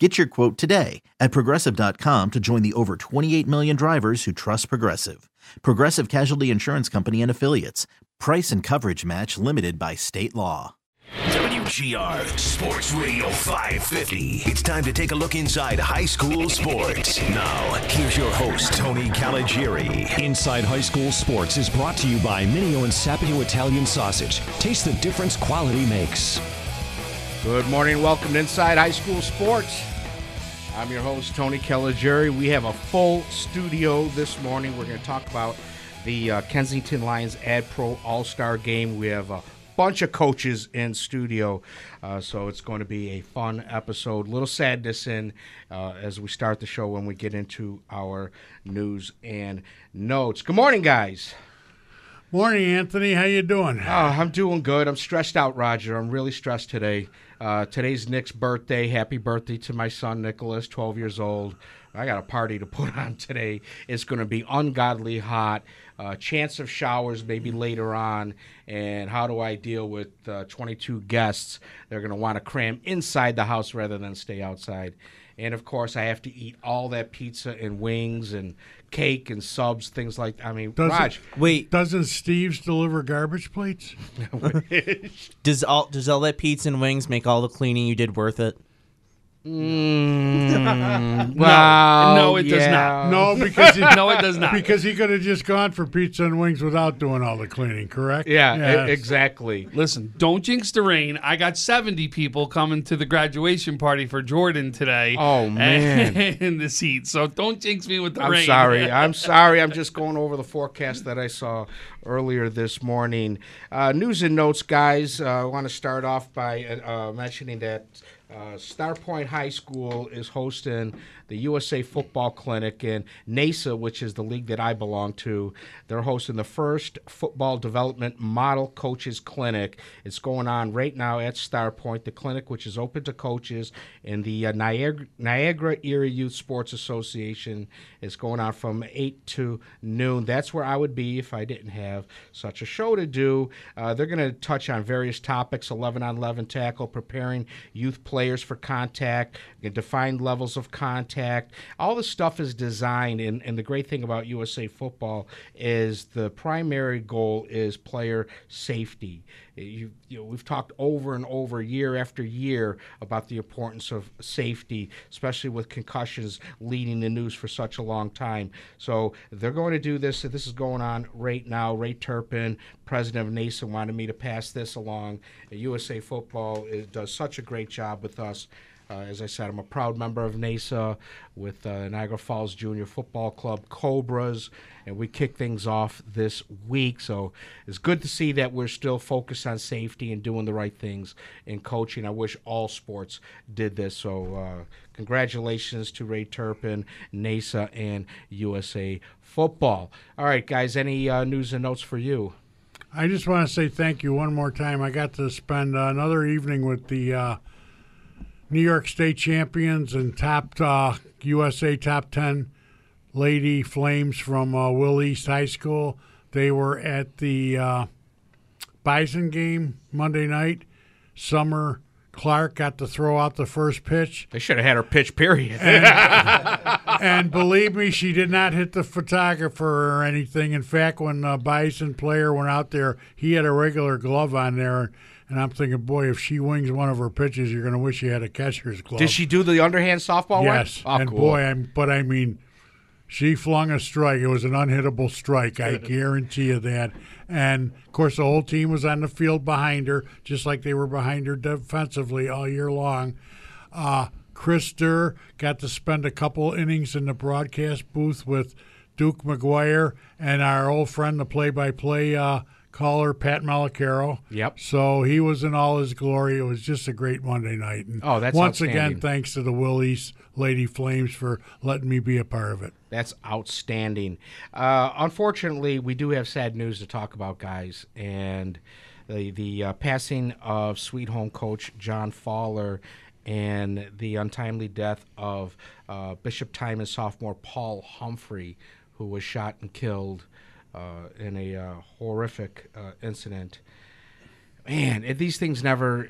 Get your quote today at progressive.com to join the over 28 million drivers who trust Progressive. Progressive Casualty Insurance Company and Affiliates. Price and coverage match limited by state law. WGR Sports Radio 550. It's time to take a look inside high school sports. Now, here's your host, Tony Caligieri. Inside High School Sports is brought to you by Mineo and Sapio Italian Sausage. Taste the difference quality makes. Good morning. Welcome to Inside High School Sports. I'm your host, Tony Caligieri. We have a full studio this morning. We're going to talk about the uh, Kensington Lions Ad Pro All Star game. We have a bunch of coaches in studio, uh, so it's going to be a fun episode. Little sadness in uh, as we start the show when we get into our news and notes. Good morning, guys. Morning, Anthony. How you doing? Oh, I'm doing good. I'm stressed out, Roger. I'm really stressed today. Uh, today's Nick's birthday. Happy birthday to my son Nicholas, 12 years old. I got a party to put on today. It's going to be ungodly hot. Uh, chance of showers maybe later on. And how do I deal with uh, 22 guests? They're going to want to cram inside the house rather than stay outside. And of course, I have to eat all that pizza and wings and cake and subs, things like. I mean, Doesn't- Raj, Wait, Doesn't Steve's deliver garbage plates? does all does all that pizza and wings make all the cleaning you did worth it? Mm, well, no, it does not. No, because he, No, it does not. because he could have just gone for pizza and wings without doing all the cleaning. Correct? Yeah, e- Yes. exactly. Listen, don't jinx the rain. I got 70 people coming to the graduation party for Jordan today. Oh, man. In the seat. So don't jinx me with the I'm rain. sorry. I'm sorry. I'm just going over the forecast that I saw earlier this morning. Uh, news and notes, guys. Uh, I want to start off by uh, mentioning that uh, Starpoint High School is hosting the USA Football Clinic, and NASA, which is the league that I belong to, they're hosting the first football development model coaches clinic. It's going on right now at Starpoint, the clinic, which is open to coaches in the uh, Niagara, Niagara Area Youth Sports Association. It's going on from 8 to noon. That's where I would be if I didn't have such a show to do. Uh, they're going to touch on various topics 11 on 11 tackle, preparing youth players for contact, defined levels of contact. All the stuff is designed, and, and the great thing about USA football is the primary goal is player safety. You, you know, we've talked over and over, year after year, about the importance of safety, especially with concussions leading the news for such a long time. So they're going to do this. This is going on right now. Ray Turpin, president of NASA, wanted me to pass this along. USA Football is, does such a great job with us. Uh, as I said, I'm a proud member of NASA with uh, Niagara Falls Junior Football Club Cobras, and we kick things off this week. So it's good to see that we're still focused on safety and doing the right things in coaching. I wish all sports did this. So uh, congratulations to Ray Turpin, NASA, and USA Football. All right, guys, any uh, news and notes for you? I just want to say thank you one more time. I got to spend another evening with the uh, New York State champions and top uh, USA top 10 Lady Flames from uh, Will East High School. They were at the uh, Bison game Monday night. Summer Clark got to throw out the first pitch. They should have had her pitch, period. and believe me, she did not hit the photographer or anything. In fact, when the Bison player went out there, he had a regular glove on there. And I'm thinking, boy, if she wings one of her pitches, you're going to wish you had a catcher's glove. Did she do the underhand softball Yes. Oh, and cool. boy, I'm, but I mean, she flung a strike. It was an unhittable strike. I guarantee you that. And of course, the whole team was on the field behind her, just like they were behind her defensively all year long. Uh, Chris Durr got to spend a couple innings in the broadcast booth with Duke McGuire and our old friend, the play-by-play uh, caller, Pat Malacaro. Yep. So he was in all his glory. It was just a great Monday night. And Oh, that's once again, thanks to the Willies Lady Flames for letting me be a part of it. That's outstanding. Uh, unfortunately, we do have sad news to talk about, guys, and the the uh, passing of Sweet Home coach John Fowler and the untimely death of uh, Bishop Timon sophomore Paul Humphrey, who was shot and killed in a uh, horrific uh, incident. Man, these things never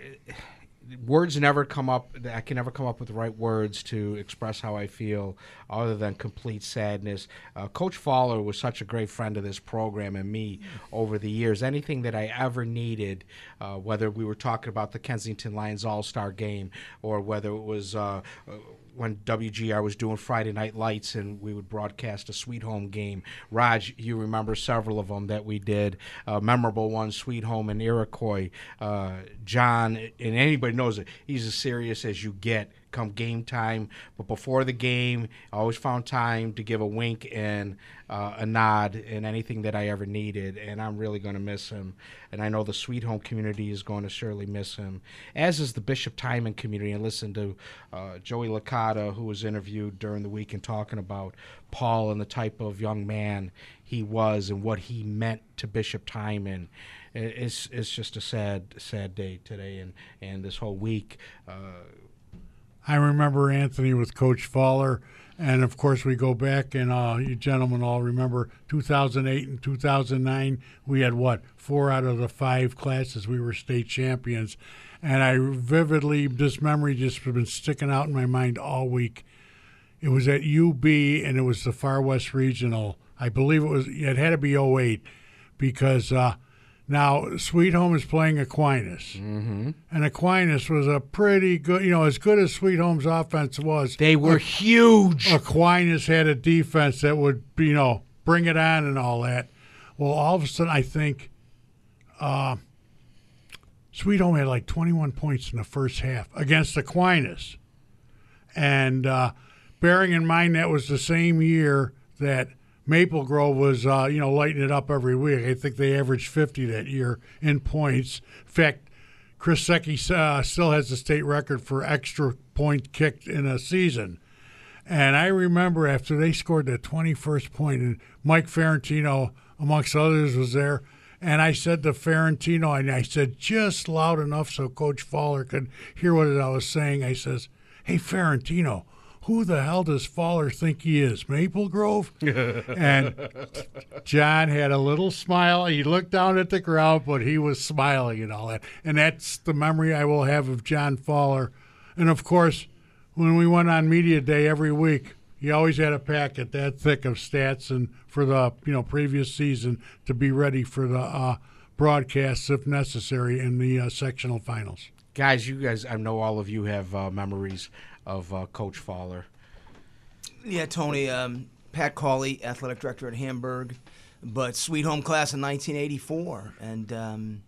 words never come up i can never come up with the right words to express how i feel other than complete sadness uh, coach fowler was such a great friend of this program and me over the years anything that i ever needed uh, whether we were talking about the kensington lions all-star game or whether it was uh, uh, when WGR was doing Friday Night Lights and we would broadcast a Sweet Home game. Raj, you remember several of them that we did. Uh, memorable ones, Sweet Home and Iroquois. Uh, John, and anybody knows it, he's as serious as you get come game time. But before the game, I always found time to give a wink and uh, a nod and anything that I ever needed. And I'm really going to miss him. And I know the Sweet Home community is going to surely miss him, as is the Bishop Timon community. And listen to uh, Joey Licata, who was interviewed during the week and talking about Paul and the type of young man he was and what he meant to Bishop Timon. It's it's just a sad sad day today and and this whole week. Uh, I remember Anthony with Coach Fowler, and of course we go back and uh, you gentlemen all remember 2008 and 2009. We had what four out of the five classes we were state champions, and I vividly this memory just has been sticking out in my mind all week. It was at UB and it was the Far West Regional. I believe it was it had to be 08 because uh, now Sweet Home is playing Aquinas, mm-hmm. and Aquinas was a pretty good, you know, as good as Sweet Home's offense was. they were huge. Aquinas had a defense that would, you know, bring it on and all that. Well, all of a sudden, I think uh, Sweet Home had like 21 points in the first half against Aquinas. And uh, bearing in mind that was the same year that Maple Grove was, uh, you know, lighting it up every week. I think they averaged 50 that year in points. In fact, Chris Secchi uh, still has the state record for extra point kicked in a season. And I remember after they scored the 21st point, and Mike Ferrantino, amongst others, was there. And I said to Ferrantino, and I said just loud enough so Coach Fowler could hear what I was saying. I says, "Hey Ferrantino, who the hell does Fowler think he is? Maple Grove?" and John had a little smile. He looked down at the ground, but he was smiling and all that. And that's the memory I will have of John Fowler. And of course, when we went on media day every week, he always had a packet that thick of stats and for the you know previous season to be ready for the uh, broadcasts if necessary in the uh, sectional finals. guys, you guys, I know all of you have uh, memories of uh, Coach Fowler. Yeah, Tony, um, Pat Cawley, athletic director at Hamburg, but Sweet Home class in 1984, and um,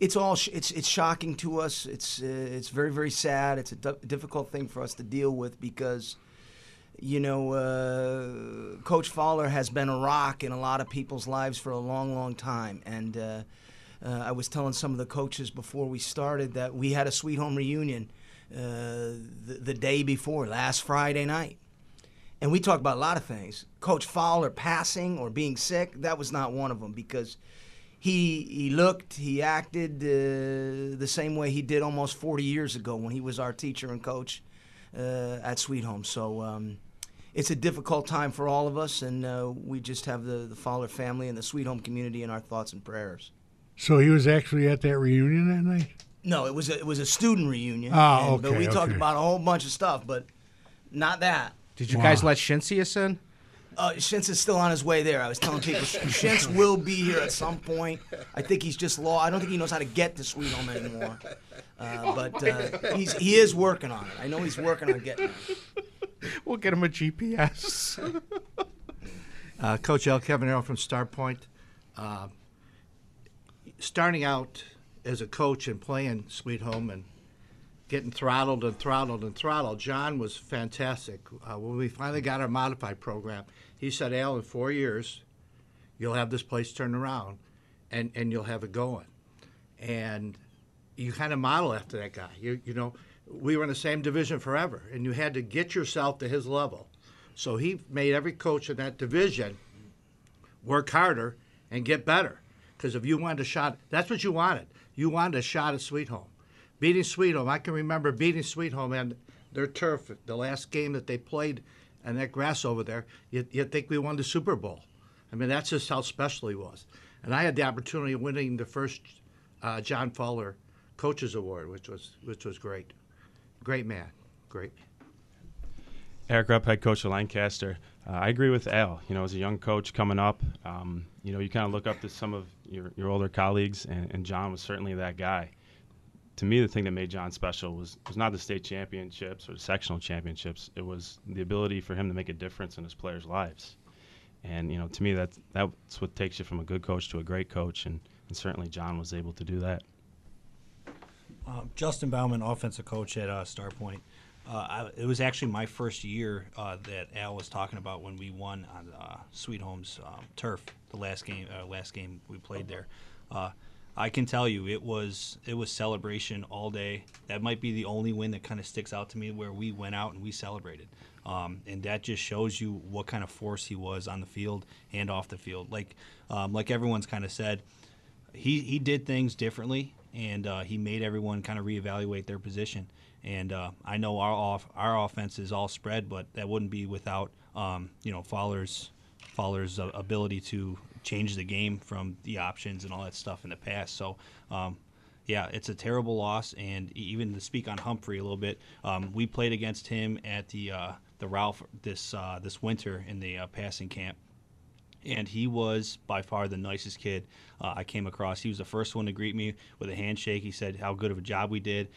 it's all sh- it's it's shocking to us. It's uh, it's very very sad. It's a difficult thing for us to deal with because. You know, uh, Coach Fowler has been a rock in a lot of people's lives for a long, long time. And uh, uh, I was telling some of the coaches before we started that we had a Sweet Home reunion the, the day before, last Friday night. And we talked about a lot of things. Coach Fowler passing or being sick, that was not one of them because he he looked, he acted uh, the same way he did almost 40 years ago when he was our teacher and coach uh, at Sweet Home. So um, it's a difficult time for all of us, and uh, we just have the, the Fowler family and the Sweet Home community in our thoughts and prayers. So he was actually at that reunion that night. No, it was a, it was a student reunion. Ah, and- But okay, we talked about a whole bunch of stuff, but not that. Did you Wow. guys let Shinsius in? Uh, Shintz is still on his way there. I was telling people Shintz will be here at some point. I think he's just law. I don't think he knows how to get to Sweet Home anymore. Uh, but uh, he's, he is working on it. I know he's working on getting there. We'll get him a GPS. Uh, Coach Al Cavanero from Starpoint. Uh, starting out as a coach and playing Sweet Home and getting throttled and throttled and throttled, John was fantastic. Uh, when we finally got our modified program, he said, Al, in four years, you'll have this place turned around. and and you'll have it going. And you kind of model after that guy. You you know, we were in the same division forever, and you had to get yourself to his level. So he made every coach in that division work harder and get better. Because if you wanted a shot, that's what you wanted. You wanted a shot at Sweet Home. Beating Sweet Home, I can remember beating Sweet Home and their turf, the last game that they played, and that grass over there. You, you'd think we won the Super Bowl. I mean, that's just how special he was. And I had the opportunity of winning the first uh, John Fowler Coaches Award, which was which was great. Great man, great. Eric Rupp, head coach of Lancaster. Uh, I agree with Al. You know, as a young coach coming up, um, you know, you kind of look up to some of your, your older colleagues, and, and John was certainly that guy. To me, the thing that made John special was, was not the state championships or the sectional championships. It was the ability for him to make a difference in his players' lives. And you know, to me, that's that's what takes you from a good coach to a great coach, and, and certainly John was able to do that. Um, Justin Bauman, offensive coach at uh, Starpoint. Uh, I, it was actually my first year uh, that Al was talking about when we won on uh, Sweet Home's um, turf. The last game, uh, last game we played there. Uh, I can tell you, it was it was celebration all day. That might be the only win that kind of sticks out to me, where we went out and we celebrated, um, and that just shows you what kind of force he was on the field and off the field. Like um, like everyone's kind of said, he he did things differently, and uh, he made everyone kind of reevaluate their position. And uh, I know our off our offense is all spread, but that wouldn't be without um, you know Fowler's Fowler's uh, ability to change the game from the options and all that stuff in the past. So. Um, yeah, it's a terrible loss, and even to speak on Humphrey a little bit, um, we played against him at the uh, the Ralph this uh, this winter in the uh, passing camp, and he was by far the nicest kid uh, I came across. He was the first one to greet me with a handshake. He said how good of a job we did,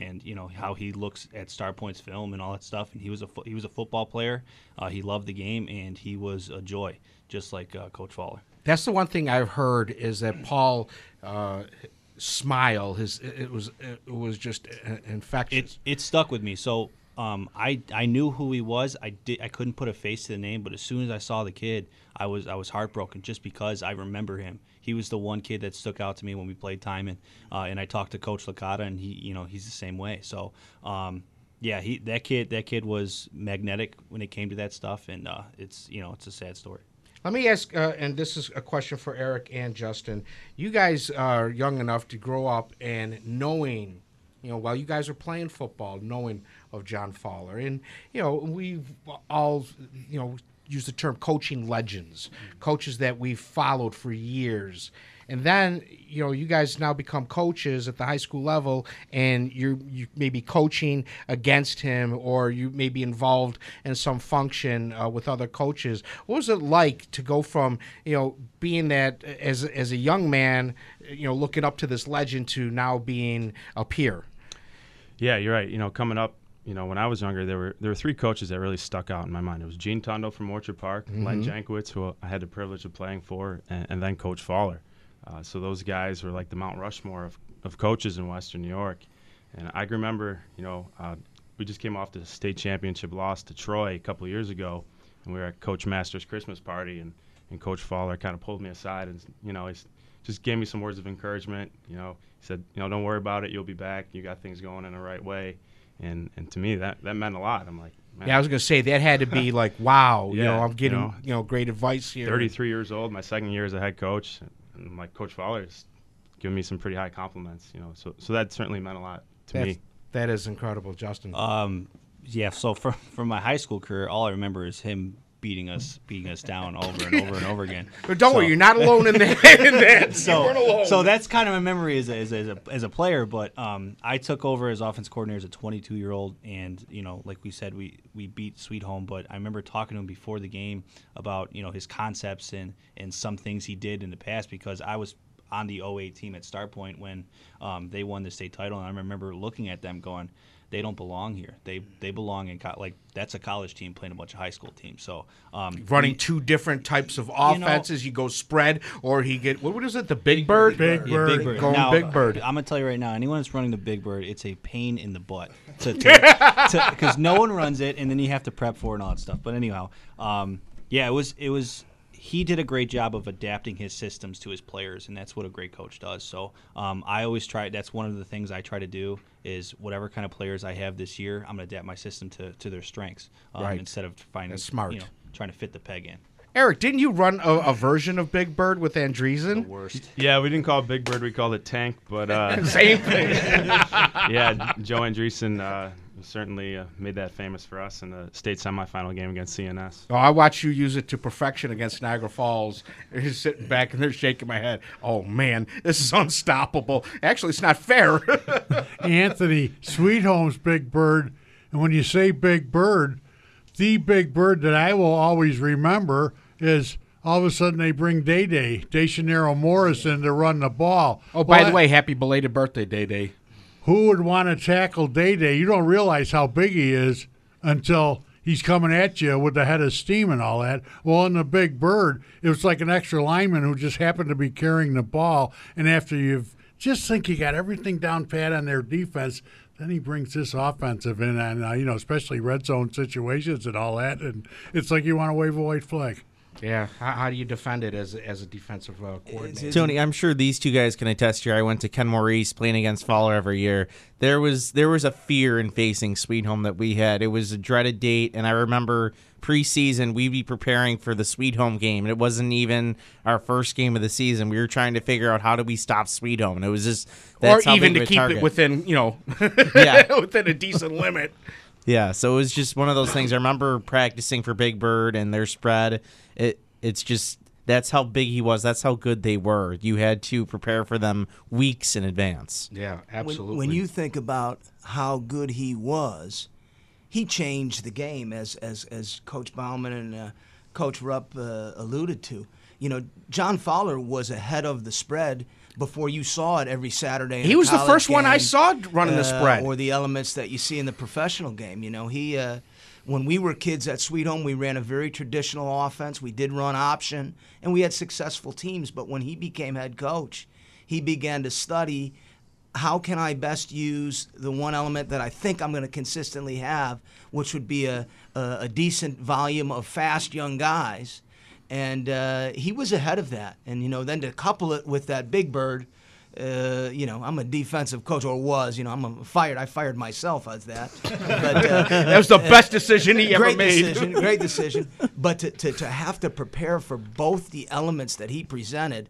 and you know how he looks at Starpoint's film and all that stuff. And he was a fo- he was a football player. Uh, he loved the game, and he was a joy, just like uh, Coach Fowler. That's the one thing I've heard is that Paul uh, smile his it was it was just uh, infectious. It it stuck with me. So um, I I knew who he was. I did I couldn't put a face to the name, but as soon as I saw the kid, I was I was heartbroken just because I remember him. He was the one kid that stuck out to me when we played Timon, uh, and I talked to Coach Licata, and he you know he's the same way. So. Um, yeah, he that kid that kid was magnetic when it came to that stuff, and uh, it's you know it's a sad story. Let me ask, uh, and this is a question for Eric and Justin. You guys are young enough to grow up and knowing, you know, while you guys are playing football, knowing of John Fowler, and you know, we've all, you know, use the term coaching legends, coaches that we've followed for years. And then, you know, you guys now become coaches at the high school level and you're you may be coaching against him or you may be involved in some function uh, with other coaches. What was it like to go from, you know, being that as, as a young man, you know, looking up to this legend to now being a peer? Yeah, you're right. You know, coming up, you know, when I was younger, there were there were three coaches that really stuck out in my mind. It was Gene Tundo from Orchard Park, Len Mhm. Jankowski, who I had the privilege of playing for, and, and then Coach Fowler. Uh, so those guys were like the Mount Rushmore of, of coaches in Western New York. And I remember, you know, uh, we just came off the state championship loss to Troy a couple of years ago, and we were at Coach Masters' Christmas party, and, and Coach Fowler kind of pulled me aside and, you know, he's just gave me some words of encouragement. You know, he said, you know, don't worry about it. You'll be back. You got things going in the right way. And and to me, that, that meant a lot. I'm like, man. Yeah, I was going to say that had to be like, wow, you know, I'm you getting, know, you know, great advice here. 33 years old, my second year as a head coach, and I'm like Coach Fowler's giving me some pretty high compliments, you know. So so that certainly meant a lot to That's- me. That is incredible, Justin. Um, yeah. So from from my high school career, all I remember is him beating us, beating us down over and over and over again. But don't worry, you're not alone in that. in that. so, so that's kind of a memory as a, as a, as a, as a player. But um, I took over as offense coordinator as a 22 year old, and you know, like we said, we we beat Sweet Home. But I remember talking to him before the game about you know his concepts and and some things he did in the past because I was on the 08 team at Starpoint when um, they won the state title, and I remember looking at them going. They don't belong here. They they belong in co- like that's a college team playing a bunch of high school teams. So um, running we- two different types of offenses. You, go spread, or he get what, what is it? The Big Bird. Big Yeah, Big Bird. Going Now, Big Bird. I'm gonna tell you right now, anyone that's running the Big Bird, it's a pain in the butt to because no one runs it, and then you have to prep for it and all that stuff. But anyhow, um, yeah, it was it was he did a great job of adapting his systems to his players, and that's what a great coach does. So um, I always try. That's one of the things I try to do is whatever kind of players I have this year, I'm going to adapt my system to, to their strengths um, Right. instead of finding That's smart. You know, trying to fit the peg in. Eric, didn't you run a, a version of Big Bird with Andreessen? Worst. Yeah, we didn't call it Big Bird. We called it Tank. But uh, Same thing. yeah, Joe Andreessen uh, certainly uh, made that famous for us in the state semifinal game against CNS. Oh, I watched you use it to perfection against Niagara Falls. They're just sitting back and they're shaking my head. Oh man, this is unstoppable. Actually, it's not fair. Anthony Sweet Home's Big Bird, and when you say Big Bird, the Big Bird that I will always remember is all of a sudden they bring Day Day, Dejanero Morris in to run the ball. oh, by Well, the way, happy belated birthday, Day Day. Who would want to tackle Day Day? You don't realize how big he is until he's coming at you with the head of steam and all that. Well, in the Big Bird, it was like an extra lineman who just happened to be carrying the ball, and after you've just think you got everything down pat on their defense. Then he brings this offensive in, and uh, you know, especially red zone situations and all that, and it's like you want to wave a white flag. Yeah, how, how do you defend it as as a defensive uh, coordinator? Tony, I'm sure these two guys can attest here. I went to Kenmore East playing against Fowler every year. There was there was a fear in facing Sweet Home that we had. It was a dreaded date, and I remember preseason we'd be preparing for the Sweet Home game, and it wasn't even our first game of the season. We were trying to figure out how do we stop Sweet Home, and it was just that's or how even to keep target. it within, you know, Yeah. within a decent limit. Yeah, so it was just one of those things. I remember practicing for Big Bird and their spread. It it's just that's how big he was. That's how good they were. You had to prepare for them weeks in advance. Yeah, When- absolutely. When, you think about how good he was, he changed the game, as as as Coach Bauman and uh, Coach Rupp uh, alluded to. You know, John Fowler was ahead of the spread before you saw it every Saturday. in He was the first one I saw running the uh, spread. or the elements that you see in the professional game. You know, he. Uh, when we were kids at Sweet Home, we ran a very traditional offense. We did run option, and we had successful teams. But when he became head coach, he began to study how can I best use the one element that I think I'm going to consistently have, which would be a, a, a decent volume of fast young guys. And uh, he was ahead of that. And, you know, then to couple it with that big bird, uh, you know, I'm a defensive coach, or was. You know, I'm a fired. I fired myself as that. But, uh, That was the best decision he ever great made. Decision, great decision. But to, to, to have to prepare for both the elements that he presented,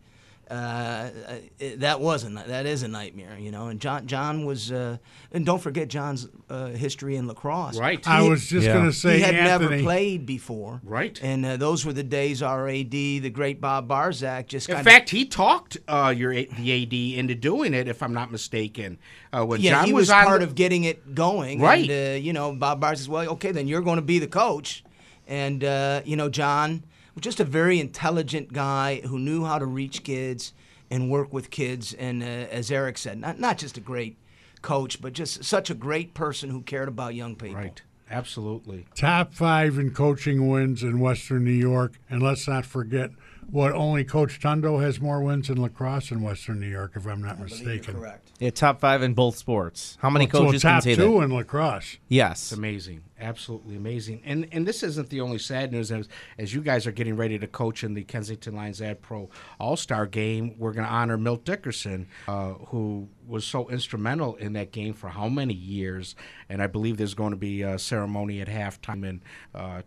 uh, it, that wasn't that is a nightmare, you know. And John John was, uh, and don't forget John's uh, history in lacrosse. Right. I was just Yeah. going to say, he had Anthony, never played before. Right. And uh, those were the days our AD, the great Bob Barzak, just got In fact, he talked uh, your A- the AD into doing it, if I'm not mistaken. Uh, when yeah, John he was, was, part the- of getting it going. Right. And, uh, you know, Bob Barzak says, well, okay, then you're going to be the coach. And, uh, you know, John was just a very intelligent guy who knew how to reach kids and work with kids. And uh, as Eric said, not, not just a great coach, but just such a great person who cared about young people. Right. Absolutely. top five in coaching wins in Western New York, and let's not forget what only Coach Tundo has more wins in lacrosse in Western New York, if I'm not I mistaken. you're correct. Yeah, top five in both sports. How many So coaches top can say that? Top two in lacrosse. Yes. It's amazing, absolutely amazing. And and this isn't the only sad news. As, as you guys are getting ready to coach in the Kensington Lions Ad Pro All Star Game, we're going to honor Milt Dickerson, uh, who was so instrumental in that game for how many years? And I believe there's going to be a ceremony at halftime and. Uh,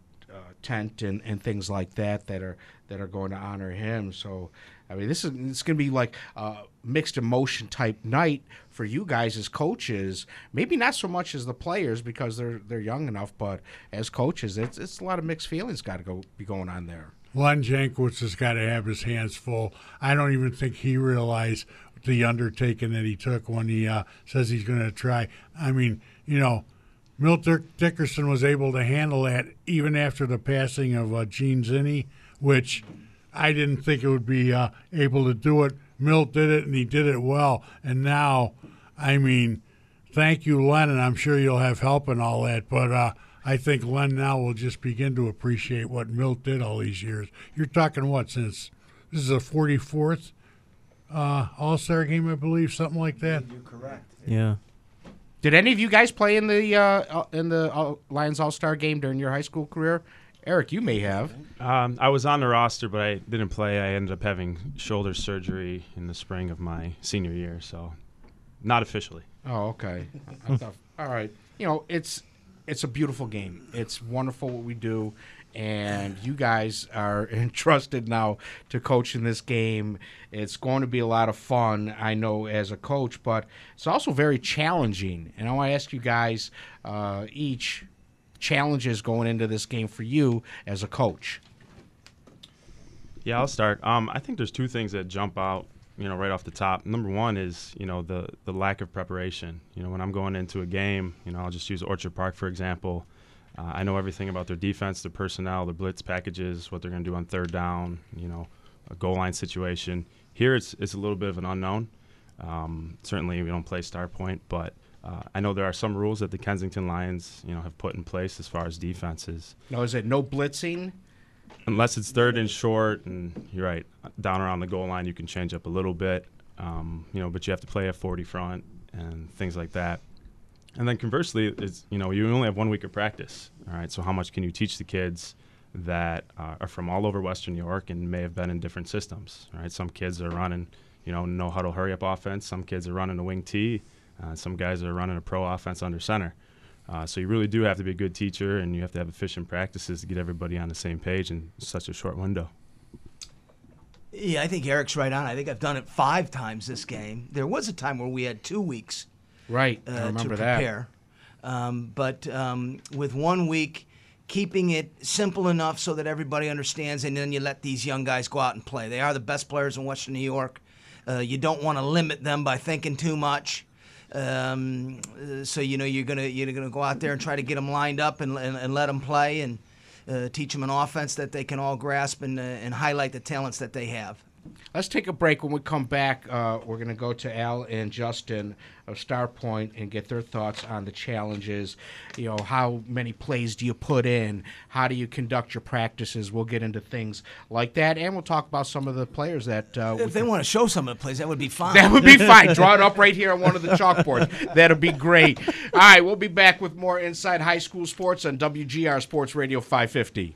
tent and, and things like that that are that are going to honor him. So, I mean, this is it's going to be like a mixed emotion type night for you guys as coaches. Maybe not so much as the players because they're they're young enough, but as coaches, it's it's a lot of mixed feelings got to go be going on there. Len Jankowski has got to have his hands full. I don't even think he realized the undertaking that he took when he uh, says he's going to try. I mean, you know, Milt Dickerson was able to handle that even after the passing of uh, Gene Zinni, which I didn't think it would be uh, able to do it. Milt did it, and he did it well. And now, I mean, thank you, Len, and I'm sure you'll have help and all that. But uh, I think Len now will just begin to appreciate what Milt did all these years. You're talking what since this is a 44th uh, All Star game, I believe, something like that. You're correct. Yeah. Did any of you guys play in the uh, uh, in the uh, Lions All Star game during your high school career? Eric, you may have. Um, I was on the roster, but I didn't play. I ended up having shoulder surgery in the spring of my senior year, so not officially. Oh, okay. I thought, all right. You know, it's it's a beautiful game. It's wonderful what we do, and you guys are entrusted now to coach in this game. It's going to be a lot of fun, I know, as a coach, but it's also very challenging. And I want to ask you guys uh, each challenges going into this game for you as a coach. Yeah, I'll start. Um, I think there's two things that jump out, you know, right off the top. Number one is, you know, the the lack of preparation. You know, when I'm going into a game, you know, I'll just use Orchard Park for example. Uh, I know everything about their defense, their personnel, their blitz packages, what they're going to do on third down. You know, a goal line situation. Here, it's it's a little bit of an unknown. Um, certainly, we don't play Starpoint, but uh, I know there are some rules that the Kensington Lions, you know, have put in place as far as defenses. Now, is it no blitzing? Unless it's third and short, and you're right, down around the goal line, you can change up a little bit, um, you know, but you have to play a 40 front and things like that. And then conversely, it's you know, you only have one week of practice. All right, so how much can you teach the kids that uh, are from all over Western New York and may have been in different systems? Right, some kids are running, you know, no huddle hurry up offense. Some kids are running a wing T uh, some guys are running a pro offense under center. Uh, so you really do have to be a good teacher, and you have to have efficient practices to get everybody on the same page in such a short window. Yeah, I think Eric's right on. I think I've done it five times this game. There was a time where we had two weeks, right? Uh, I remember to prepare. Um, but um, with one week, keeping it simple enough so that everybody understands, and then you let these young guys go out and play. They are the best players in Western New York. Uh, you don't want to limit them by thinking too much. Um, so you know you're gonna you're gonna go out there and try to get them lined up and, and, and let them play and uh, teach them an offense that they can all grasp and uh, and highlight the talents that they have. Let's take a break. When we come back, uh, we're going to go to Al and Justin of Starpoint and get their thoughts on the challenges. You know, how many plays do you put in? How do you conduct your practices? We'll get into things like that, and we'll talk about some of the players that. Uh, if they want to show some of the plays, that would be fine. That would be fine. Draw it up right here on one of the chalkboards. That'd be great. All right, we'll be back with more Inside High School Sports on WGR Sports Radio 550.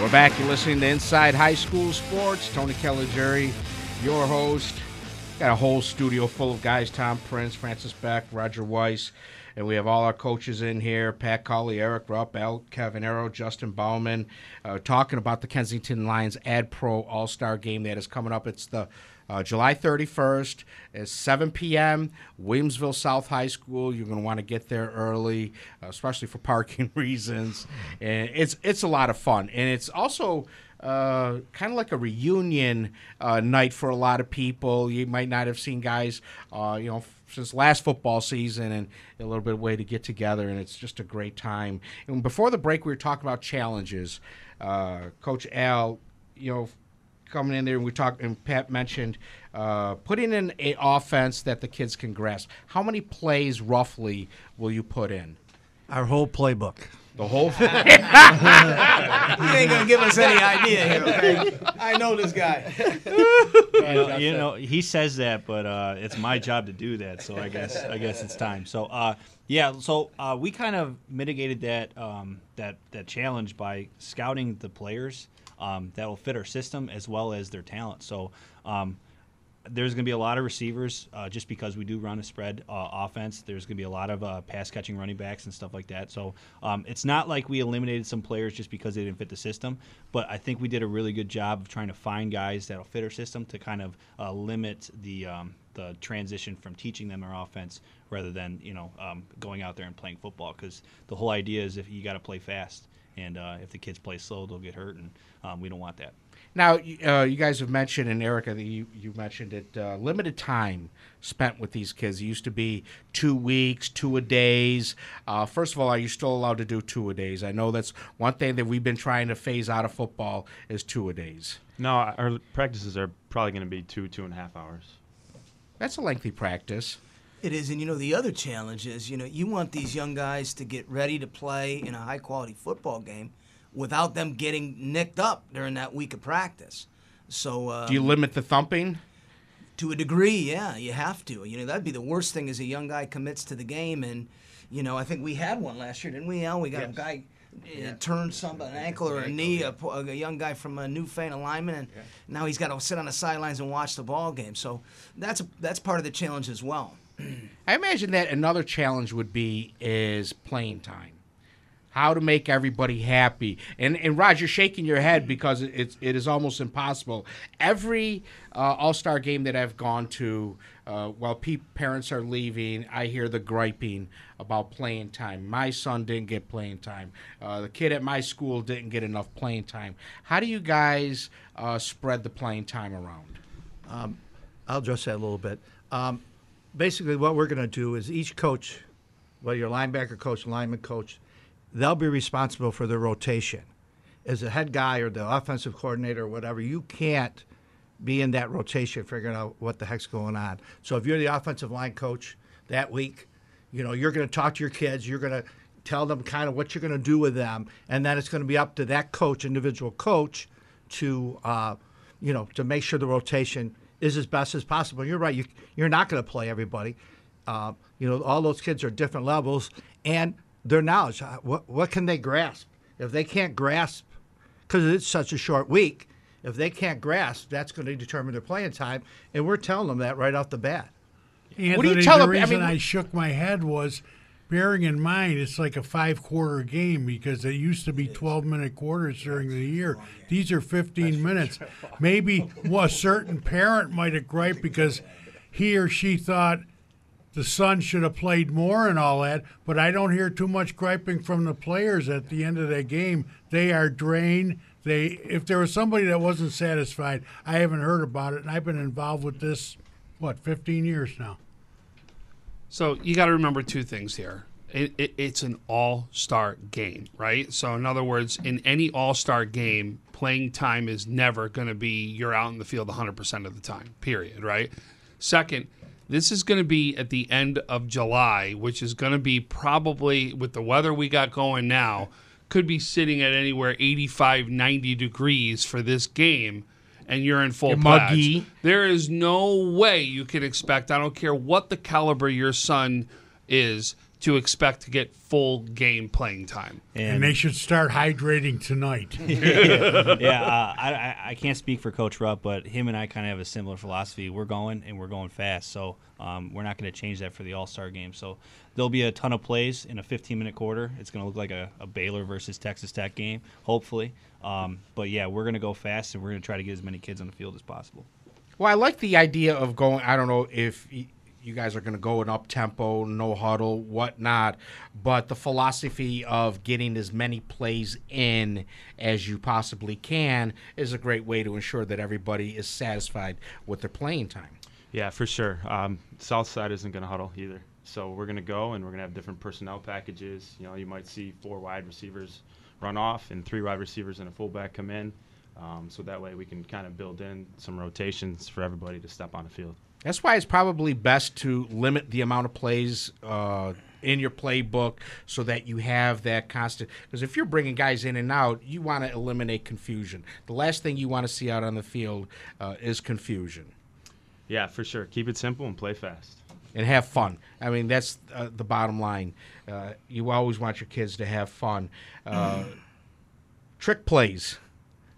We're back. You're listening to Inside High School Sports. Tony Kelly, your host. Got a whole studio full of guys Tom Prince, Francis Beck, Roger Weiss, and we have all our coaches in here Pat Cawley, Eric Rupp, Al Cavanero, Justin Bauman, uh, talking about the Kensington Lions Ad Pro All Star game that is coming up. It's the uh, July 31st is 7 p.m. Williamsville South High School. You're going to want to get there early, uh, especially for parking reasons. And it's it's a lot of fun, and it's also uh, kind of like a reunion uh, night for a lot of people. You might not have seen guys, uh, you know. Since last football season, and a little bit of way to get together, and it's just a great time. And before the break, we were talking about challenges. Uh, Coach Al, you know, coming in there, and we talked, and Pat mentioned uh, putting in an offense that the kids can grasp. How many plays roughly will you put in? Our whole playbook. The whole. he ain't gonna give us any idea here. Okay? I know this guy. you, know, you know, he says that, but uh, it's my job to do that. So I guess I guess it's time. So uh, yeah, so uh, we kind of mitigated that um, that that challenge by scouting the players um, that will fit our system as well as their talent. So. Um, there's going to be a lot of receivers uh, just because we do run a spread uh, offense. There's going to be a lot of uh, pass catching running backs and stuff like that. So um, it's not like we eliminated some players just because they didn't fit the system. But I think we did a really good job of trying to find guys that'll fit our system to kind of uh, limit the um, the transition from teaching them our offense rather than you know um, going out there and playing football. Because the whole idea is if you got to play fast, and uh, if the kids play slow, they'll get hurt, and um, we don't want that. Now, uh, you guys have mentioned, and Erica, that you, you mentioned it, uh, limited time spent with these kids. It used to be two weeks, two a days. Uh, first of all, are you still allowed to do two a days? I know that's one thing that we've been trying to phase out of football is two a days. No, our practices are probably going to be two, two and a half hours. That's a lengthy practice. It is, and you know the other challenge is, you know, you want these young guys to get ready to play in a high quality football game without them getting nicked up during that week of practice. So um, Do you limit the thumping? to a degree, yeah, you have to. You know, that'd be the worst thing is a young guy commits to the game, and you know, I think we had one last year, didn't we? Al? We got a guy. uh turned some an ankle or a knee, a, a young guy from a new fan alignment, and now he's got to sit on the sidelines and watch the ball game. So that's a, that's part of the challenge as well. I imagine that another challenge would be is playing time. How to make everybody happy. And and Raj, you're shaking your head because it's it is almost impossible. Every uh, All Star game that I've gone to, uh, while pe- parents are leaving, I hear the griping about playing time. My son didn't get playing time. Uh, the kid at my school didn't get enough playing time. How do you guys uh, spread the playing time around? Um, I'll address that a little bit. Um, basically, what we're going to do is each coach, whether you're linebacker coach, lineman coach, they'll be responsible for their rotation. As a head guy or the offensive coordinator or whatever, you can't be in that rotation figuring out what the heck's going on. So if you're the offensive line coach that week, you know, you're going to talk to your kids, you're going to tell them kind of what you're going to do with them, and then it's going to be up to that coach, individual coach, to uh, you know, to make sure the rotation is as best as possible. You're right. You, you're not going to play everybody. Uh, you know, all those kids are different levels, and their knowledge. uh, What what can they grasp? If they can't grasp, because it's such a short week, if they can't grasp, that's going to determine their playing time, and we're telling them that right off the bat. Anthony, the reason I shook my head was bearing in mind it's like a five quarter game because it used to be 12 minute quarters during the year. These are 15 minutes. Maybe well, a certain parent might have griped because he or she thought the son should have played more and all that, but I don't hear too much griping from the players at the end of that game. They are drained. They if there was somebody that wasn't satisfied, I haven't heard about it and I've been involved with this what, 15 years now. So you got to remember two things here. It, it, it's an all-star game, right? So in other words, in any all-star game, playing time is never going to be you're out in the field 100% of the time. Period, right? Second, this is going to be at the end of July, which is going to be probably with the weather we got going now, could be sitting at anywhere 85, 90 degrees for this game and you're in full You're plaids. muggy. There is no way you can expect, I don't care what the caliber your son is, to expect to get full game playing time. And, they should start hydrating tonight. yeah, uh, I, I I can't speak for Coach Rupp, but him and I kind of have a similar philosophy. We're going and we're going fast, so um, we're not going to change that for the All Star game. So there'll be a ton of plays in a 15 minute quarter. It's going to look like a, a Baylor versus Texas Tech game, hopefully. Um, but yeah, we're going to go fast and we're going to try to get as many kids on the field as possible. Well, I like the idea of going. I don't know if you guys are going to go an up tempo, no huddle, whatnot, but the philosophy of getting as many plays in as you possibly can is a great way to ensure that everybody is satisfied with their playing time. Yeah, for sure. Um, South side isn't going to huddle either. So we're going to go and we're going to have different personnel packages. You know, you might see four wide receivers run off and three wide receivers and a fullback come in. Um, so that way we can kind of build in some rotations for everybody to step on the field. That's why it's probably best to limit the amount of plays uh, in your playbook so that you have that constant. Because if you're bringing guys in and out, you want to eliminate confusion. The last thing you want to see out on the field uh, is confusion. Yeah, for sure. Keep it simple and play fast. And have fun. I mean, that's uh, the bottom line. Uh, you always want your kids to have fun. Uh, trick plays.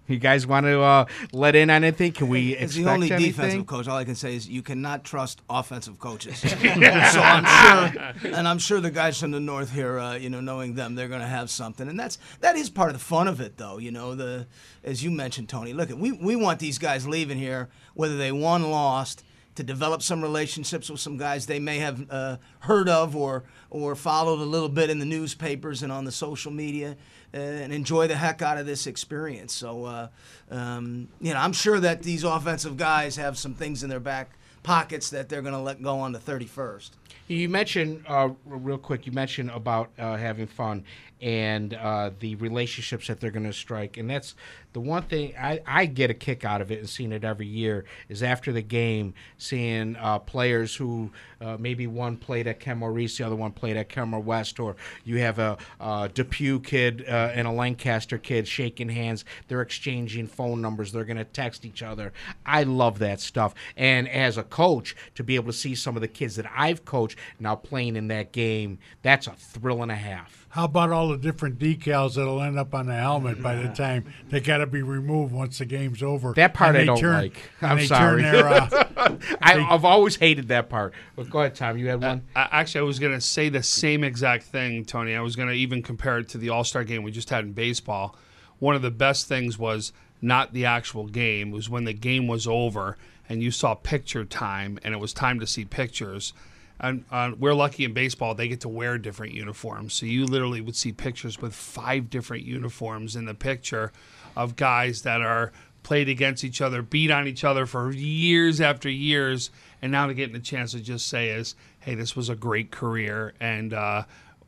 You guys want to uh, let in on anything? Can we As the only anything? defensive coach, all I can say is you cannot trust offensive coaches. so I'm sure, and I'm sure the guys from the north here, uh, you know, knowing them, they're going to have something, and that's that is part of the fun of it, though. You know, the as you mentioned, Tony. Look, we we want these guys leaving here, whether they won, lost, to develop some relationships with some guys they may have uh, heard of or or followed a little bit in the newspapers and on the social media, uh, and enjoy the heck out of this experience. So, uh, um, you know, I'm sure that these offensive guys have some things in their back pockets that they're going to let go on the 31st. You mentioned uh, real quick. You mentioned about uh, having fun and uh, the relationships that they're going to strike, and that's the one thing I, I get a kick out of it and seeing it every year is after the game seeing uh, players who uh, maybe one played at Kenmore East, the other one played at Kenmore West, or you have a, a Depew kid uh, and a Lancaster kid shaking hands. They're exchanging phone numbers. They're going to text each other. I love that stuff. And as a coach, to be able to see some of the kids that I've coached now playing in that game, that's a thrill and a half. How about all the different decals that'll end up on the helmet by the time they got to be removed once the game's over? That part And I don't turn- like. I'm sorry. Their, uh, I, they, I've always hated that part. But go ahead, Tom. You had one. Uh, actually, I was going to say the same exact thing, Tony. I was going to even compare it to the All Star game we just had in baseball. One of the best things was not the actual game, it was when the game was over and you saw picture time and it was time to see pictures. And uh, we're lucky in baseball, they get to wear different uniforms. So you literally would see pictures with five different uniforms in the picture of guys that are played against each other, beat on each other for years after years, and now to getting a chance to just say is, hey, this was a great career, and uh,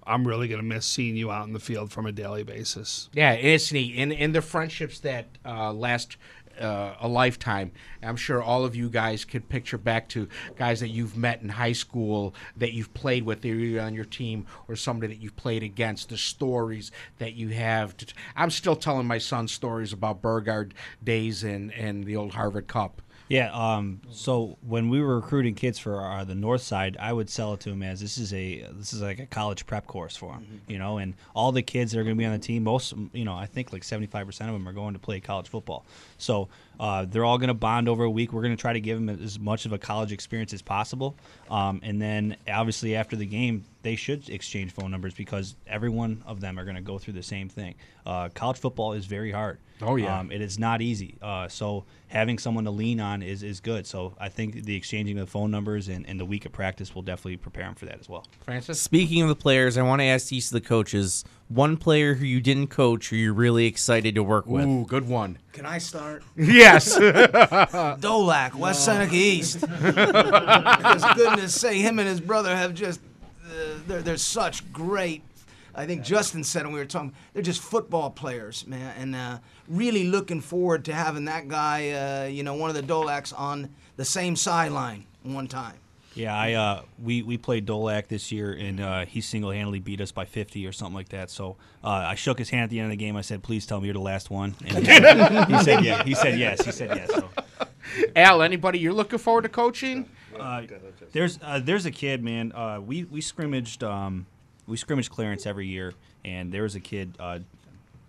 I'm really going to miss seeing you out in the field from a daily basis. Yeah, it's neat. And, and the friendships that uh, last uh, a lifetime. I'm sure all of you guys could picture back to guys that you've met in high school, that you've played with, either on your team or somebody that you've played against, the stories that you have. To I'm still telling my son stories about Burgard days and, and the old Harvard Cup. Yeah. Um, so when we were recruiting kids for our, the north side, I would sell it to them as this is a this is like a college prep course for them, you know. And all the kids that are going to be on the team, most you know, I think like seventy five percent of them are going to play college football. So uh, they're all going to bond over a week. We're going to try to give them as much of a college experience as possible. Um, and then obviously after the game, they should exchange phone numbers because every one of them are going to go through the same thing. Uh, college football is very hard. Oh, yeah. Um, it is not easy. Uh, so having someone to lean on is, is good. So I think the exchanging of phone numbers and, and the week of practice will definitely prepare them for that as well. Francis? Speaking of the players, I want to ask each of the coaches one player who you didn't coach who you're really excited to work with. Ooh, good one. Can I start? Yes. Dolak, West Seneca East. Goodness sake, him and his brother have just, they're, they're such great. I think Justin said when we were talking, they're just football players, man. And uh, really looking forward to having that guy, uh, you know, one of the Dolaks on the same sideline one time. Yeah, I uh, we we played Dolak this year, and uh, he single handedly beat us by 50 or something like that. So uh, I shook his hand at the end of the game. I said, "Please tell me you're the last one." And he said, "Yeah." He said, "Yes." He said, "Yes." So. Al, anybody you're looking forward to coaching? Uh, there's uh, there's a kid, man. Uh, we we scrimmaged um, we scrimmaged Clarence every year, and there was a kid. Uh,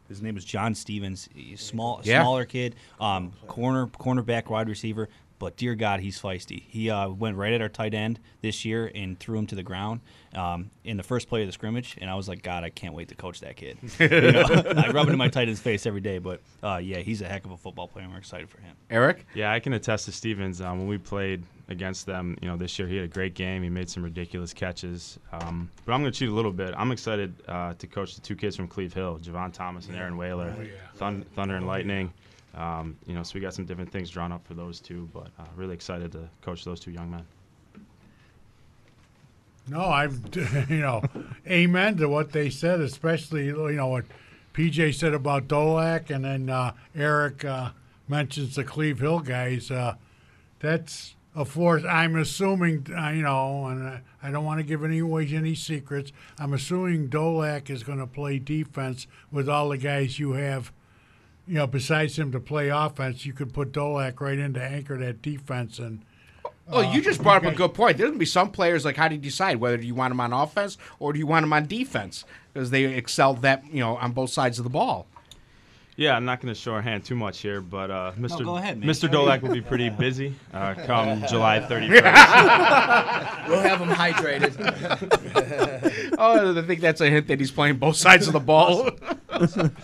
his name is John Stevens. He's small, Yeah. smaller kid, um, corner cornerback, wide receiver. But dear God, he's feisty. He uh, went right at our tight end this year and threw him to the ground um, in the first play of the scrimmage. And I was like, God, I can't wait to coach that kid. You know, I rub it in my tight end's face every day. But uh, yeah, he's a heck of a football player. and We're excited for him. Eric? Yeah, I can attest to Stevens. Um, when we played against them, you know, this year he had a great game. He made some ridiculous catches. Um, but I'm going to cheat a little bit. I'm excited uh, to coach the two kids from Cleve Hill, Javon Thomas and Aaron Whaler, Thun- Thunder and Lightning. Um, you know, so we got some different things drawn up for those two, but uh, really excited to coach those two young men. No, I've you know, amen to what they said, especially you know what PJ said about Dolak, and then uh, Eric uh, mentions the Cleve Hill guys. Uh, that's a force. I'm assuming uh, you know, and I, don't want to give any away any secrets. I'm assuming Dolak is going to play defense with all the guys you have. You know, besides him to play offense, you could put Dolak right in to anchor that defense and. Oh, you uh, just brought up a good point. There's gonna be some players like how do you decide whether you want them on offense or do you want them on defense because they excelled that you know on both sides of the ball. Yeah, I'm not going to show our hand too much here, but uh, Mr. go ahead. Mr. Dolak will be pretty busy uh, come July 31st. We'll have him hydrated. oh, I think that's a hint that he's playing both sides of the ball.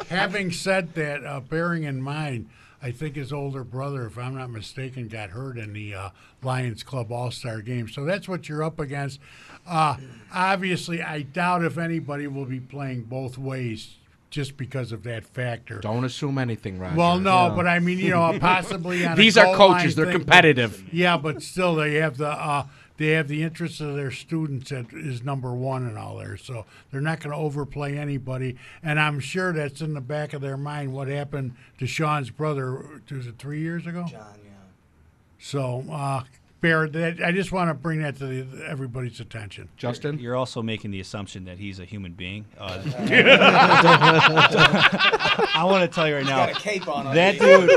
Having said that, uh, bearing in mind I think his older brother, if I'm not mistaken, got hurt in the uh, Lions Club All Star game. So that's what you're up against. Uh, obviously, I doubt if anybody will be playing both ways just because of that factor. Don't assume anything, Roger. Well, no, but I mean, you know, possibly on a These are coaches; they're thing, but- competitive. yeah, but still, they have the uh, they have the interests of their students that is number one and all there. So they're not going to overplay anybody. And I'm sure that's in the back of their mind. What happened to Sean's brother? Was it three years ago? John, yeah. So, uh, Bear, that, I just want to bring that to the, everybody's attention. Justin, You're also making the assumption that he's a human being. Uh, I want to tell you right now, got a cape on that dude,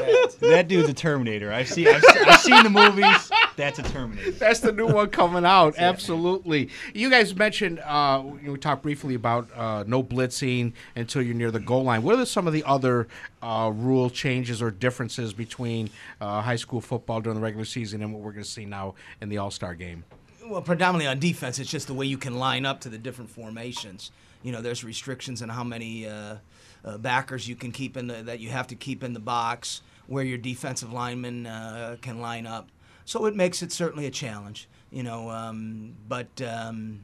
that dude's a Terminator. I've seen, I've, I've seen the movies. That's a Terminator. That's the new one coming out. Absolutely. You guys mentioned uh, we talked briefly about uh, no blitzing until you're near the goal line. What are some of the other uh, rule changes or differences between uh, high school football during the regular season and what we're going to see now in the All Star game? Well, predominantly on defense, it's just the way you can line up to the different formations. You know, there's restrictions on how many uh, uh, backers you can keep in the that you have to keep in the box, where your defensive linemen uh, can line up. So it makes it certainly a challenge. You know, um, but um,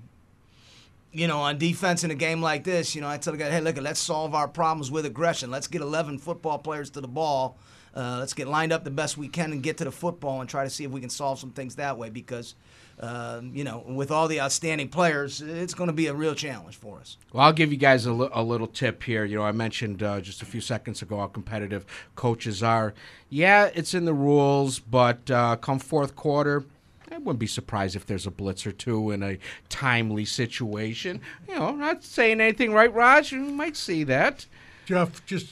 you know, on defense in a game like this, you know, I tell the guy, hey, look, let's solve our problems with aggression. Let's get 11 football players to the ball. Uh, let's get lined up the best we can and get to the football and try to see if we can solve some things that way because, uh, you know, with all the outstanding players, it's going to be a real challenge for us. Well, I'll give you guys a, li- a little tip here. You know, I mentioned uh, just a few seconds ago how competitive coaches are. Yeah, it's in the rules, but uh, come fourth quarter, I wouldn't be surprised if there's a blitz or two in a timely situation. You know, not saying anything, right, Raj? You might see that. Jeff, just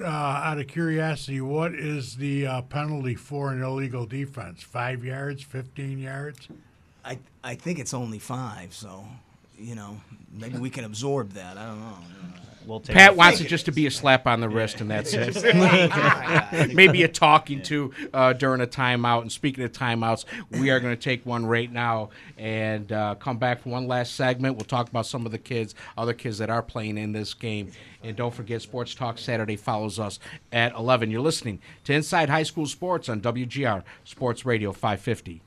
uh, out of curiosity, what is the uh, penalty for an illegal defense? Five yards, fifteen yards? I, I think it's only five, so, you know, maybe we can absorb that. I don't know. We'll take Pat it. wants it just to be a slap on the wrist, and that's it. Maybe a talking to uh, during a timeout. And speaking of timeouts, we are going to take one right now and uh, come back for one last segment. We'll talk about some of the kids, other kids that are playing in this game. And don't forget, Sports Talk Saturday follows us at 11. You're listening to Inside High School Sports on WGR Sports Radio 550.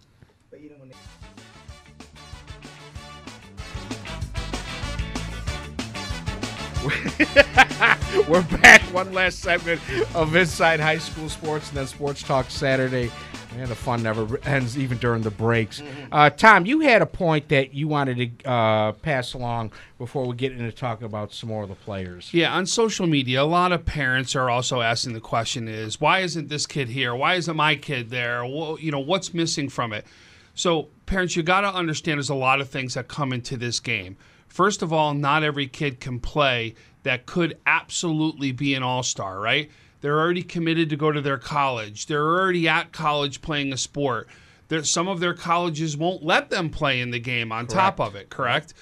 We're back. One last segment of Inside High School Sports and then Sports Talk Saturday. Man, the fun never ends, even during the breaks. Uh, Tom, you had a point that you wanted to uh, pass along before we get into talking about some more of the players. Yeah, on social media, a lot of parents are also asking the question: Is why isn't this kid here? Why isn't my kid there? Well, you know, what's missing from it? So, parents, you got to understand there's a lot of things that come into this game. First of all, not every kid can play that could absolutely be an all star, right? They're already committed to go to their college. They're already at college playing a sport. There, some of their colleges won't let them play in the game on top of it, correct?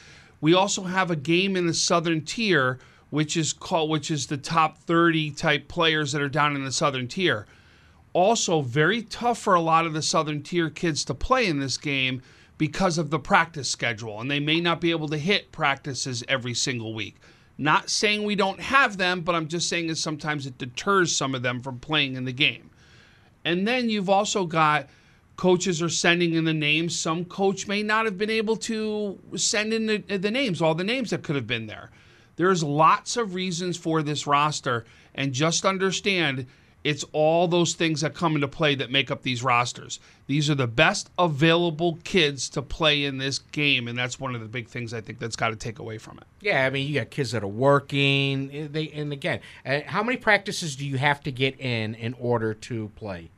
We also have a game in the southern tier, which is called which is the top 30 type players that are down in the southern tier. Also, very tough for a lot of the southern tier kids to play in this game because of the practice schedule, and they may not be able to hit practices every single week. Not saying we don't have them, but I'm just saying that sometimes it deters some of them from playing in the game. And then you've also got coaches are sending in the names. Some coach may not have been able to send in the, the names, all the names that could have been there. There's lots of reasons for this roster, and just understand it's all those things that come into play that make up these rosters. These are the best available kids to play in this game, and that's one of the big things I think that's got to take away from it. Yeah, I mean, you got kids that are working. eh, They and again, uh, how many practices do you have to get in in order to play?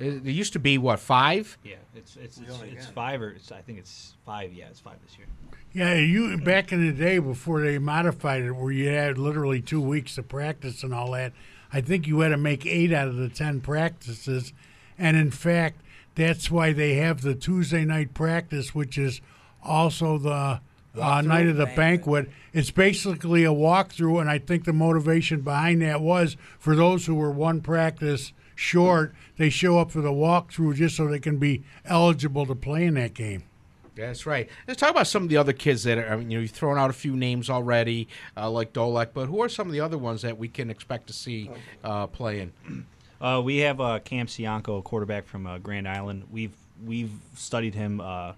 Uh, There used to be what five? Yeah, it's it's it's, it's five or it's, I think it's five. Yeah, it's five this year. Yeah, you back in the day before they modified it, where you had literally two weeks of practice and all that. I think you had to make eight out of the ten practices, and in fact, that's why they have the Tuesday night practice, which is also the uh, night of the banquet. It's basically a walkthrough, and I think the motivation behind that was for those who were one practice short, they show up for the walkthrough just so they can be eligible to play in that game. That's right. Let's talk about some of the other kids that are. I mean, you know, you've thrown out a few names already, uh, like Dolak, but who are some of the other ones that we can expect to see uh, playing? Uh, we have uh, Cam Cianco, a quarterback from uh, Grand Island. We've we've studied him uh,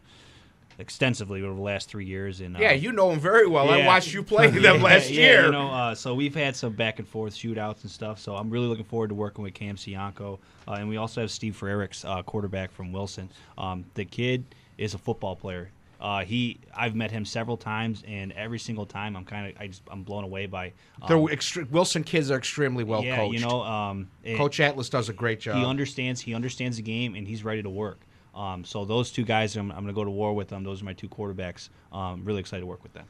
extensively over the last three years. And uh, Yeah, you know him very well. I watched you play them Yeah, last yeah, year. You know, uh, so we've had some back and forth shootouts and stuff. So I'm really looking forward to working with Cam Cianco, uh, and we also have Steve Frericks, uh, quarterback from Wilson. Um, the kid is a football player. Uh, he, I've met him several times, and every single time, I'm kind of, I just, I'm blown away by. Um, The extre- Wilson kids are extremely well yeah, coached. you know, um, and Coach Atlas does a great job. He understands. He understands the game, and he's ready to work. Um, so those two guys, I'm, I'm going to go to war with them. Those are my two quarterbacks. Um, really excited to work with them.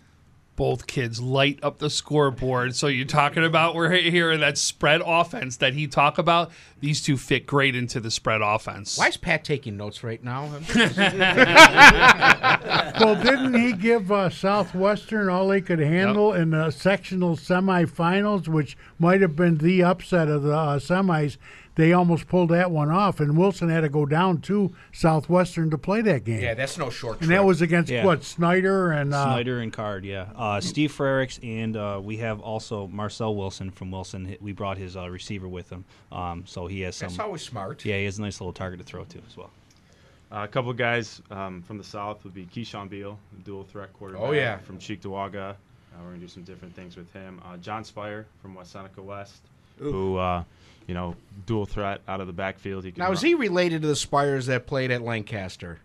Both kids light up the scoreboard. So you're talking about we're hearing that spread offense that he talk about. These two fit great into the spread offense. Why is Pat taking notes right now? well, didn't he give uh, Southwestern all they could handle in the sectional semifinals, which might have been the upset of the uh, semis? They almost pulled that one off, and Wilson had to go down to Southwestern to play that game. yeah, that's no short. and that was against Yeah. what Snyder and uh, Snyder and Card, yeah. Uh, Steve Frericks, and uh, we have also Marcel Wilson from Wilson. We brought his uh, receiver with him, um, so he has some. That's always smart. Yeah, he has a nice little target to throw to as well. Uh, a couple of guys um, from the south would be Keyshawn Beal, dual threat quarterback. Oh, yeah. from Cheektowaga. Uh, we're gonna do some different things with him. Uh, John Spire from West Seneca West, who uh, you know dual threat out of the backfield. He Now, is he related to the Spires that played at Lancaster?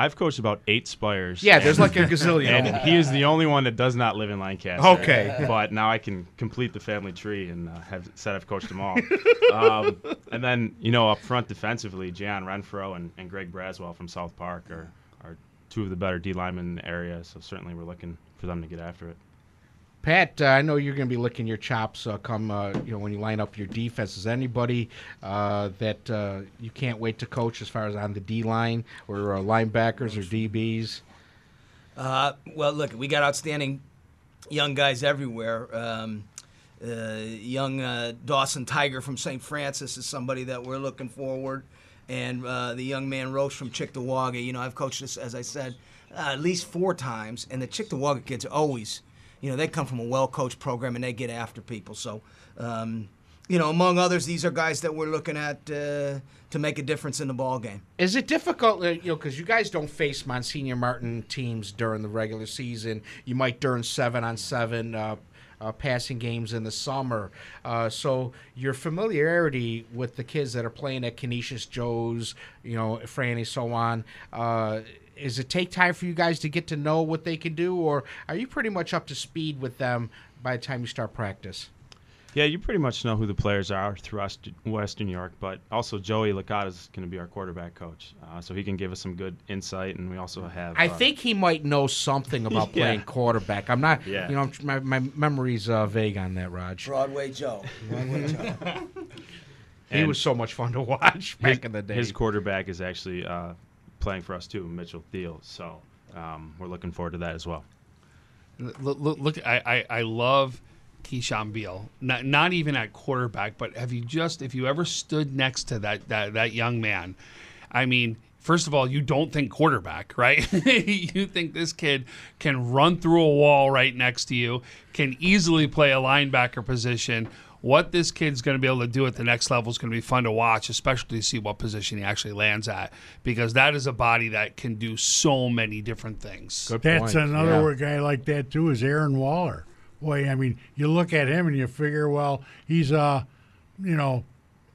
I've coached about eight Spires. Yeah, there's like a gazillion And he is the only one that does not live in Lancaster. Okay. But now I can complete the family tree and uh, have said I've coached them all. um, and then, you know, up front defensively, Jan Renfro and, and Greg Braswell from South Park are, are two of the better D linemen in the area. So certainly we're looking for them to get after it. Pat, uh, I know you're going to be licking your chops uh, come uh, you know when you line up your defense. Is anybody that you can't wait to coach as far as on the D line or linebackers or DBs? Well, look, we got outstanding young guys everywhere. Um, uh, young uh, Dawson Tiger from St. Francis is somebody that we're looking forward, and uh, the young man Roche from Cheektowaga. You know, I've coached this, as I said, at least four times, and the Cheektowaga kids always, you know, they come from a well-coached program and they get after people. So. Um, you know, among others, these are guys that we're looking at uh, to make a difference in the ball game. Is it difficult, uh, you know, because you guys don't face Monsignor Martin teams during the regular season? You might during seven on seven uh, uh, passing games in the summer. Uh, so your familiarity with the kids that are playing at Canisius Joe's, you know, Franny, so on. Uh, is it take time for you guys to get to know what they can do, or are you pretty much up to speed with them by the time you start practice? Yeah, you pretty much know who the players are through West- Western New York, but also Joey Licata is going to be our quarterback coach, uh, so he can give us some good insight. And we also have. I uh, think he might know something about Yeah. playing quarterback. I'm not, Yeah. you know, my, my memory's uh, vague on that, Raj. Broadway Joe. Broadway Joe. He And was so much fun to watch back his, in the day. His quarterback is actually uh, playing for us too, Mitchell Thiel. So um, we're looking forward to that as well. Look, look, look I, I, I love Keyshawn Beal. Not, not even at quarterback, but have you just, if you ever stood next to that, that, that young man, I mean, first of all, you don't think quarterback, right? you think this kid can run through a wall right next to you, can easily play a linebacker position. What this kid's going to be able to do at the next level is going to be fun to watch, especially to see what position he actually lands at, because that is a body that can do so many different things. That's another guy like that too. Is Aaron Waller? Boy, I mean, you look at him and you figure, well, he's a, you know,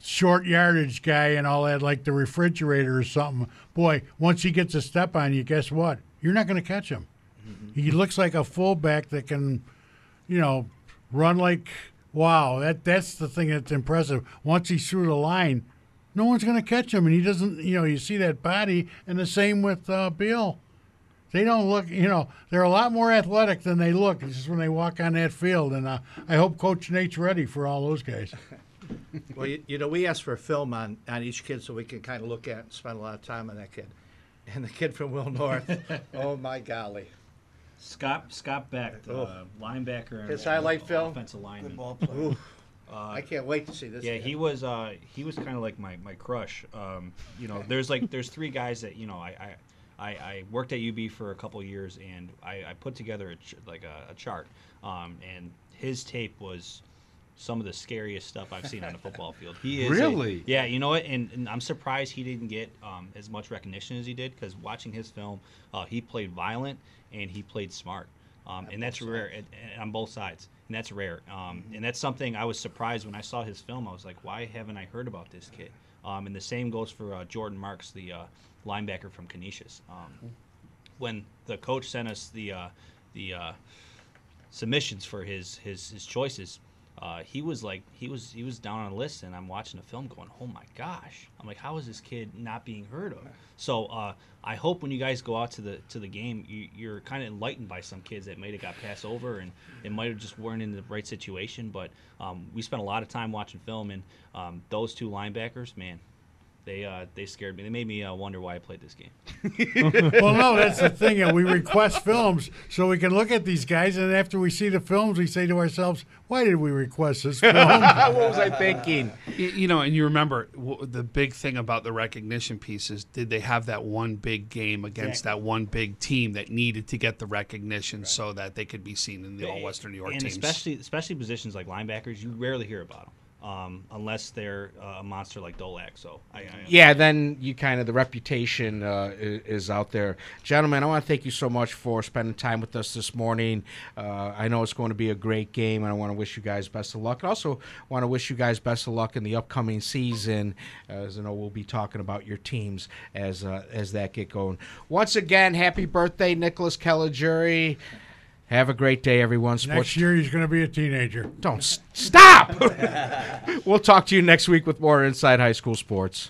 short yardage guy and all that, like the refrigerator or something. Boy, once he gets a step on you, guess what? You're not going to catch him. Mm-hmm. He looks like a fullback that can, you know, run like wow. That that's the thing that's impressive. Once he's through the line, no one's going to catch him, and he doesn't. You know, you see that body, and the same with uh, Bill. They don't look, you know, they're a lot more athletic than they look. It's just when they walk on that field, and uh, I hope Coach Nate's ready for all those guys. Well, you, you know, we asked for a film on, on each kid so we can kind of look at and spend a lot of time on that kid. And the kid from Will North, oh my golly. Scott Scott Beck, the Oh. linebacker, and His highlight film? offensive lineman. Good ball player. Ooh. I can't wait to see this. Yeah, kid. he was uh, he was kind of like my, my crush. Um, you know, there's like there's three guys that you know I. I I, I worked at UB for a couple years, and I, I put together a ch- like a, a chart. Um, and his tape was some of the scariest stuff I've seen on the football field. He is a- Really? yeah. You know what? And, and I'm surprised he didn't get um, as much recognition as he did because watching his film, uh, he played violent and he played smart, um, and that's rare at, at- on both sides. And that's rare. Um, and that's something I was surprised when I saw his film. I was like, why haven't I heard about this kid? Um, and the same goes for uh, Jordan Marks, the uh, linebacker from Canisius. Um, when the coach sent us the uh, the uh, submissions for his his, his choices, uh, he was like he was he was down on a list, and I'm watching the film going, oh my gosh! I'm like, how is this kid not being heard of? So uh, I hope when you guys go out to the to the game, you, you're kind of enlightened by some kids that might have got passed over, and it might have just weren't in the right situation. But um, we spent a lot of time watching film, and um, those two linebackers, man. They, uh, they scared me. They made me uh, wonder why I played this game. well, no, that's the thing. And we request films so we can look at these guys, and after we see the films, we say to ourselves, "Why did we request this film?" what was I thinking? You, you know, and you remember w- the big thing about the recognition piece is did they have that one big game against that one big team that needed to get the recognition so that they could be seen in the All Western New York and teams? especially especially positions like linebackers, you rarely hear about them um, unless they're uh, a monster like Dolak. So I, I Yeah, then you kind of the reputation uh, is, is out there, gentlemen. I want to thank you so much for spending time with us this morning. Uh, I know it's going to be a great game, and I want to wish you guys best of luck. I also want to wish you guys best of luck in the upcoming season, as I know we'll be talking about your teams as uh, as that get going. Once again, happy birthday, Nicholas Caligiuri. Have a great day, everyone. Sports Next year, he's going to be a teenager. Don't stop. we'll talk to you next week with more Inside High School Sports.